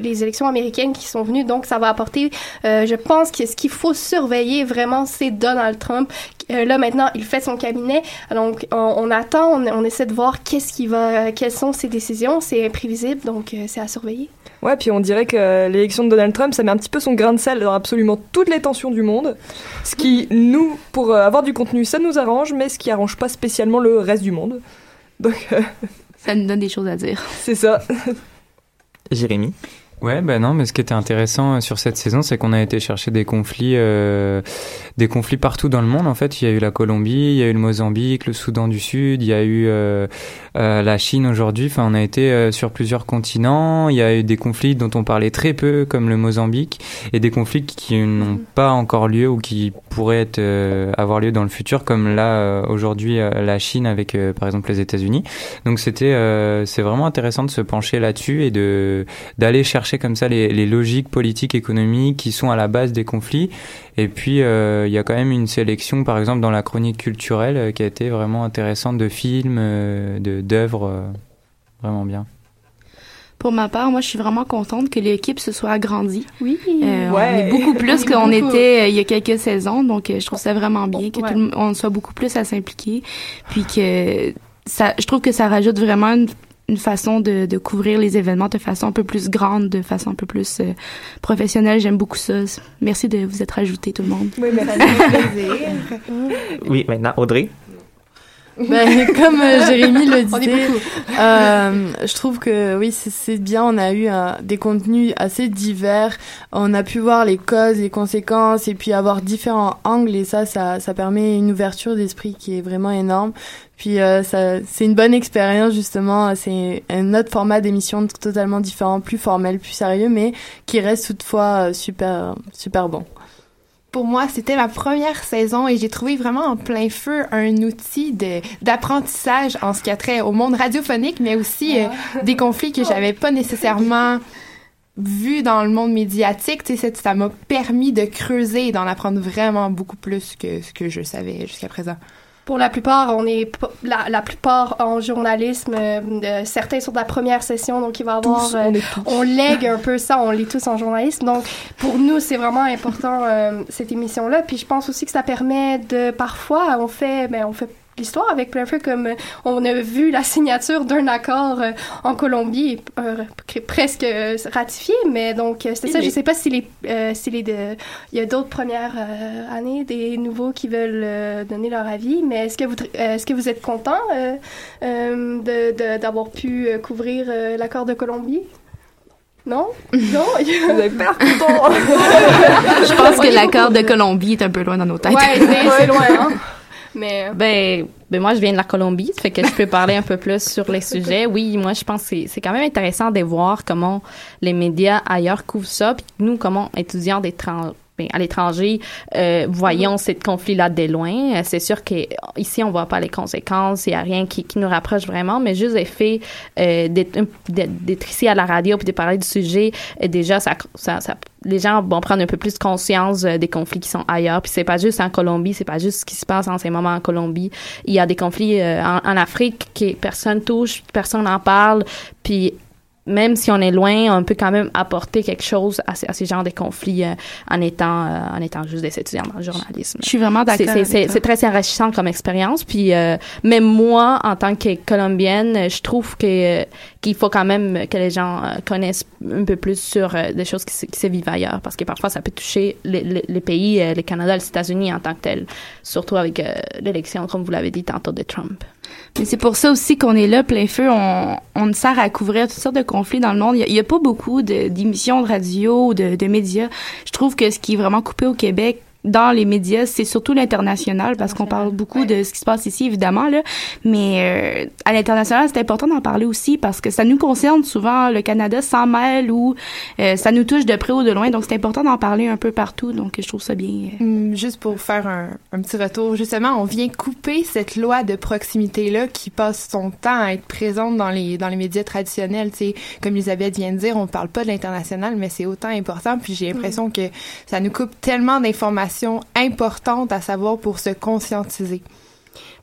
les élections américaines qui sont venues. Donc, ça va apporter, euh, je pense que ce qu'il faut surveiller vraiment, c'est Donald Trump. Euh, là, maintenant, il fait son cabinet. Donc, on, attend, on, essaie de voir qu'est-ce qui va, quelles sont ses décisions. C'est imprévisible, donc euh, c'est à surveiller. Ouais, puis on dirait que l'élection de Donald Trump, ça met un petit peu son grain de sel dans absolument toutes les tensions du monde. Ce qui, nous, pour euh, avoir du contenu, ça nous arrange, mais ce qui arrange pas spécialement le reste du monde. Donc. Euh, ça nous donne des choses à dire. C'est ça. Jérémy? Ouais, ben non, mais ce qui était intéressant euh, sur cette saison, c'est qu'on a été chercher des conflits, euh, des conflits partout dans le monde. En fait, il y a eu la Colombie, il y a eu le Mozambique, le Soudan du Sud, il y a eu euh, euh la Chine aujourd'hui. Enfin, on a été euh, sur plusieurs continents. Il y a eu des conflits dont on parlait très peu, comme le Mozambique, et des conflits qui n'ont pas encore lieu ou qui pourraient être, avoir lieu dans le futur, comme là aujourd'hui la Chine avec, par exemple, les États-Unis. Donc, c'était, c'est vraiment intéressant de se pencher là-dessus et de d'aller chercher comme ça les, logiques politiques, économiques qui sont à la base des conflits. Et puis, euh, il y a quand même une sélection, par exemple, dans la chronique culturelle, euh, qui a été vraiment intéressante de films, euh, de d'œuvres, vraiment bien. Pour ma part, moi, je suis vraiment contente que l'équipe se soit agrandie. Oui. ouais. On est beaucoup plus qu'on était il y a quelques saisons, donc je trouve ça vraiment bien que tout le, on soit beaucoup plus à s'impliquer, puis que ça, je trouve que ça rajoute vraiment une une façon de, de, couvrir les événements de façon un peu plus grande, de façon un peu plus euh, professionnelle. J'aime beaucoup ça. Merci de vous être ajouté, tout le monde. Oui, merci. oui, maintenant, Audrey. Ben, comme euh, Jérémy le disait, euh, je trouve que oui, c'est bien. On a eu des contenus assez divers. On a pu voir les causes, les conséquences, et puis avoir différents angles. Et ça, ça, ça permet une ouverture d'esprit qui est vraiment énorme. Puis euh, ça, c'est une bonne expérience justement. C'est un autre format d'émission totalement différent, plus formel, plus sérieux, mais qui reste toutefois euh, super, super bon. Pour moi, c'était ma première saison et j'ai trouvé vraiment en plein feu un outil de d'apprentissage en ce qui a trait au monde radiophonique, mais aussi euh, des conflits que j'avais pas nécessairement vus dans le monde médiatique. Tu sais, ça m'a permis de creuser et d'en apprendre vraiment beaucoup plus que ce que je savais jusqu'à présent. Pour la plupart, on est la, la plupart en journalisme. Euh, certains sont de la première session, donc il va y avoir. Euh, on, lègue un peu ça, on lit tous en journalisme. Donc pour nous, c'est vraiment important euh, cette émission-là. Puis je pense aussi que ça permet de parfois, on fait, ben, on fait l'histoire avec plein comme euh, on a vu la signature d'un accord euh, en Colombie euh, presque ratifié mais donc c'est ça je sais pas si les si les il y a d'autres premières années des nouveaux qui veulent donner leur avis mais est-ce que vous est-ce que vous êtes content de d'avoir pu couvrir l'accord de Colombie? Non? Non? Vous avez peur, content! Je pense que l'accord de Colombie est un peu loin dans nos têtes. Ouais, c'est loin, hein? Mais euh, ben, ben moi je viens de la Colombie, ça fait que je peux parler un peu plus sur les sujets. Oui, moi je pense que c'est quand même intéressant de voir comment les médias ailleurs couvrent ça, puis nous comment étudiants ben, à l'étranger euh, voyons ce conflit-là de loin. Euh, C'est sûr que ici on voit pas les conséquences, il y a rien qui, qui nous rapproche vraiment, mais juste le fait euh, d'être ici à la radio puis de parler du sujet, euh, déjà ça, ça, ça- les gens vont prendre un peu plus conscience des conflits qui sont ailleurs. Puis c'est pas juste en Colombie, c'est pas juste ce qui se passe en ces moments en Colombie. Il y a des conflits euh, en, en Afrique que personne touche, personne n'en parle. Puis même si on est loin, on peut quand même apporter quelque chose à, à ces genres de conflits euh, en étant euh, en étant juste des étudiants dans le journalisme. Je suis vraiment d'accord C'est- très enrichissant comme expérience. Puis euh, même moi, en tant que colombienne, je trouve que qu'il faut quand même que les gens euh, connaissent un peu plus sur euh, des choses qui, se- qui se vivent ailleurs, parce que parfois ça peut toucher les, les- les pays, euh, le Canada, les États-Unis en tant que tel, surtout avec l'élection, comme vous l'avez dit tantôt, de Trump. Mais c'est pour ça aussi qu'on est là, plein feu. On, on sert à couvrir toutes sortes de conflits dans le monde. Il y a, pas beaucoup de- d'émissions de, radio de médias. Je trouve que ce qui est vraiment coupé au Québec dans les médias, c'est surtout l'international parce qu'on parle beaucoup de ce qui se passe ici, évidemment, là. Mais euh, à l'international, c'est important d'en parler aussi parce que ça nous concerne souvent. Le Canada s'en mêle ou euh, ça nous touche de près ou de loin. Donc, c'est important d'en parler un peu partout. Donc, je trouve ça bien. euh, Hum, Juste pour faire un, un petit retour, justement, on vient couper cette loi de proximité-là qui passe son temps à être présente dans les, dans les médias traditionnels. Tu sais, comme Elisabeth vient de dire, on parle pas de l'international, mais c'est autant important. Puis j'ai l'impression que ça nous coupe tellement d'informations importantes à savoir pour se conscientiser.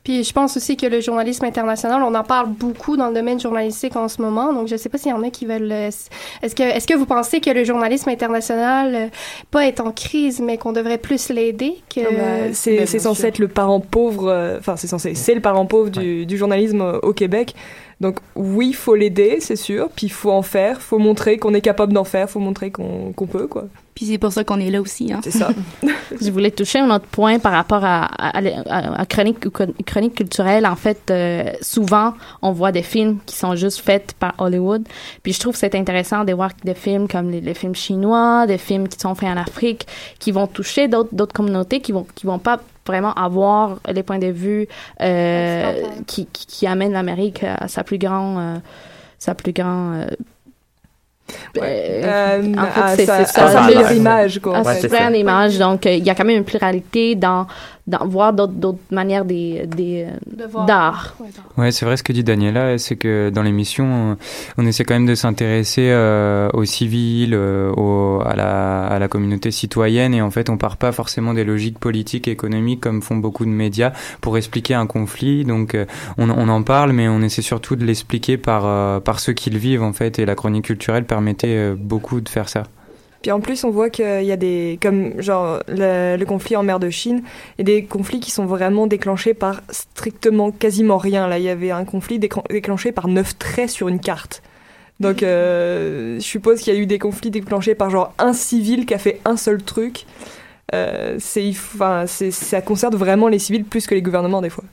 Puis je pense aussi que le journalisme international, on en parle beaucoup dans le domaine journalistique en ce moment. Donc je sais pas s'il y en a qui veulent. euh, Est-ce que est-ce que vous pensez que le journalisme international euh, pas est en crise, mais qu'on devrait plus l'aider que Ah bah, c'est censé être le parent pauvre, euh, enfin c'est censé, c'est le parent pauvre du, du journalisme au Québec. Donc oui, il faut l'aider, c'est sûr. Puis il faut en faire, faut montrer qu'on est capable d'en faire, faut montrer qu'on qu'on peut quoi. Puis c'est pour ça qu'on est là aussi. Hein. C'est ça. Je voulais toucher un autre point par rapport à, à, à- à chronique, chronique culturelle. En fait, euh, souvent, on voit des films qui sont juste faits par Hollywood. Puis je trouve que c'est intéressant de voir des films comme les, les films chinois, des films qui sont faits en Afrique, qui vont toucher d'autres d'autres communautés, qui vont qui vont pas vraiment avoir les points de vue euh, qui, qui, qui amènent l'Amérique à sa plus grande euh, sa plus grande euh, Euh, en fait, à c'est ça. à sa C'est- meilleure image, quoi, À en sa fait. meilleure image. Donc, euh, il y a voir d'autres d'autres manières des, des, euh, voir. d'art. Ouais, c'est vrai ce que dit Daniela, c'est que dans l'émission, on, on essaie quand même de s'intéresser euh, aux civils, euh, au- à, la, à la communauté citoyenne, et en fait, on part pas forcément des logiques politiques, économiques, comme font beaucoup de médias, pour expliquer un conflit. Donc, euh, on, on en parle, mais on essaie surtout de l'expliquer par, euh, par ceux qui le vivent, en fait, et la chronique culturelle permettait euh, beaucoup de faire ça. Puis en plus, on voit qu'il y a des, comme genre le, le conflit en mer de Chine, et des conflits qui sont vraiment déclenchés par strictement quasiment rien. Là, il y avait un conflit déclen- déclenché par neuf traits sur une carte. Donc, euh, je suppose qu'il y a eu des conflits déclenchés par genre un civil qui a fait un seul truc. Euh, c'est, enfin, ça concerne vraiment les civils plus que les gouvernements des fois.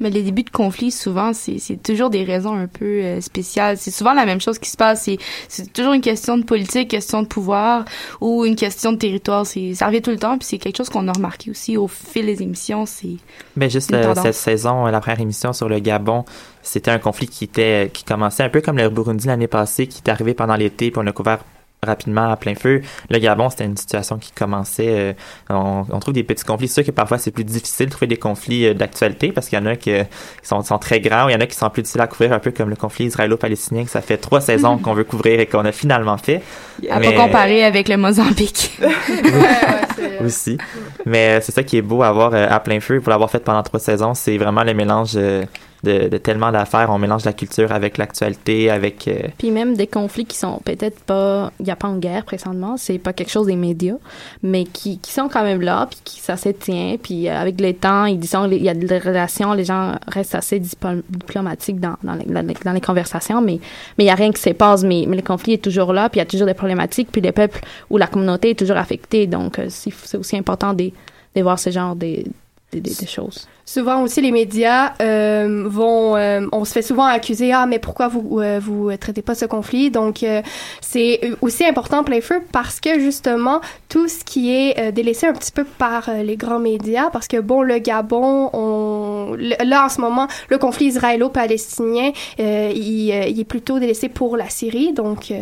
Mais les débuts de conflit, souvent, c'est c'est toujours des raisons un peu euh, spéciales. C'est souvent la même chose qui se passe. C'est c'est toujours une question de politique, question de pouvoir ou une question de territoire. C'est ça revient tout le temps. Puis c'est quelque chose qu'on a remarqué aussi au fil des émissions. C'est Ben juste euh, cette saison, euh, la première émission sur le Gabon, c'était un conflit qui était qui commençait un peu comme le Burundi l'année passée, qui est arrivé pendant l'été, puis on l'a couvert rapidement à plein feu. Le Gabon, c'était une situation qui commençait. euh, on, on trouve des petits conflits. C'est sûr que parfois c'est plus difficile de trouver des conflits euh, d'actualité parce qu'il y en a qui, qui sont, sont très grands, il y en a qui sont plus difficiles à couvrir, un peu comme le conflit israélo-palestinien que ça fait trois saisons qu'on veut couvrir et qu'on a finalement fait. à Mais- pas comparer avec le Mozambique. aussi. Mais euh, c'est ça qui est beau à voir euh, à plein feu pour l'avoir fait pendant trois saisons. C'est vraiment le mélange euh, de, tellement d'affaires. On mélange la culture avec l'actualité, avec. euh, Puis même des conflits qui sont peut-être pas, il n'y a pas en guerre présentement, c'est pas quelque chose des médias, mais qui, qui sont quand même là, puis qui ça se tient, puis euh, avec le temps, ils disent il y a des relations, les gens restent assez diplomatiques dans, dans, les, les- les conversations, mais mais il y a rien qui se passe, mais, mais le conflit est toujours là, puis il y a toujours des problématiques, puis le peuple ou la communauté est toujours affectée, donc euh, c'est aussi important de, de voir ce genre de, de, de- de choses. Souvent aussi les médias euh, vont, euh, on se fait souvent accuser ah mais pourquoi vous euh, vous traitez pas ce conflit? Donc euh, c'est aussi important plein feu parce que justement tout ce qui est euh, délaissé un petit peu par euh, les grands médias parce que bon le Gabon on là en ce moment le conflit israélo-palestinien il, il est plutôt délaissé pour la Syrie donc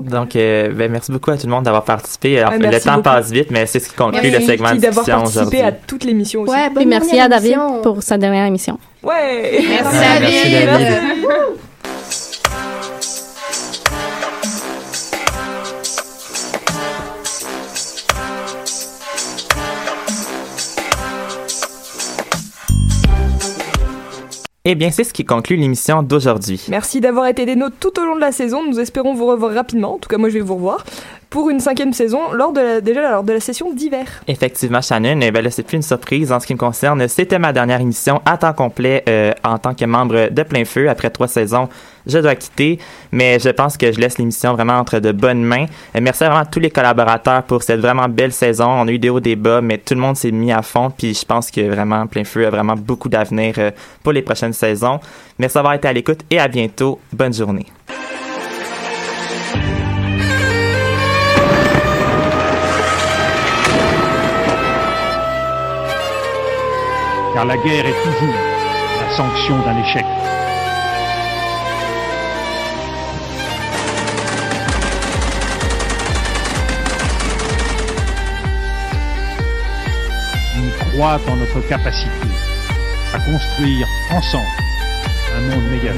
Donc, euh, ben, merci beaucoup à tout le monde d'avoir participé. Alors, Ouais, le merci temps beaucoup. passe vite, mais c'est ce qui conclut le segment de d'avoir discussion participé aujourd'hui. à toute l'émission aussi. Ouais, Et merci à David pour sa dernière émission. Ouais. Merci, Merci, David. Merci. Eh bien, c'est ce qui conclut l'émission d'aujourd'hui. Merci d'avoir été des nôtres tout au long de la saison. Nous espérons vous revoir rapidement. En tout cas, moi, je vais vous revoir pour une cinquième saison lors de la, déjà lors de la session d'hiver. Effectivement, Shannon, eh ben c'est plus une surprise en ce qui me concerne. C'était ma dernière émission à temps complet euh, en tant que membre de Plein Feu. Après trois saisons, je dois quitter, mais je pense que je laisse l'émission vraiment entre de bonnes mains. Euh, merci vraiment à tous les collaborateurs pour cette vraiment belle saison. On a eu des hauts, des bas, mais tout le monde s'est mis à fond, puis je pense que vraiment Plein Feu a vraiment beaucoup d'avenir euh, pour les prochaines saisons. Merci d'avoir été à l'écoute et à bientôt. Bonne journée. Car la guerre est toujours la sanction d'un échec. On croit en notre capacité à construire ensemble un monde meilleur.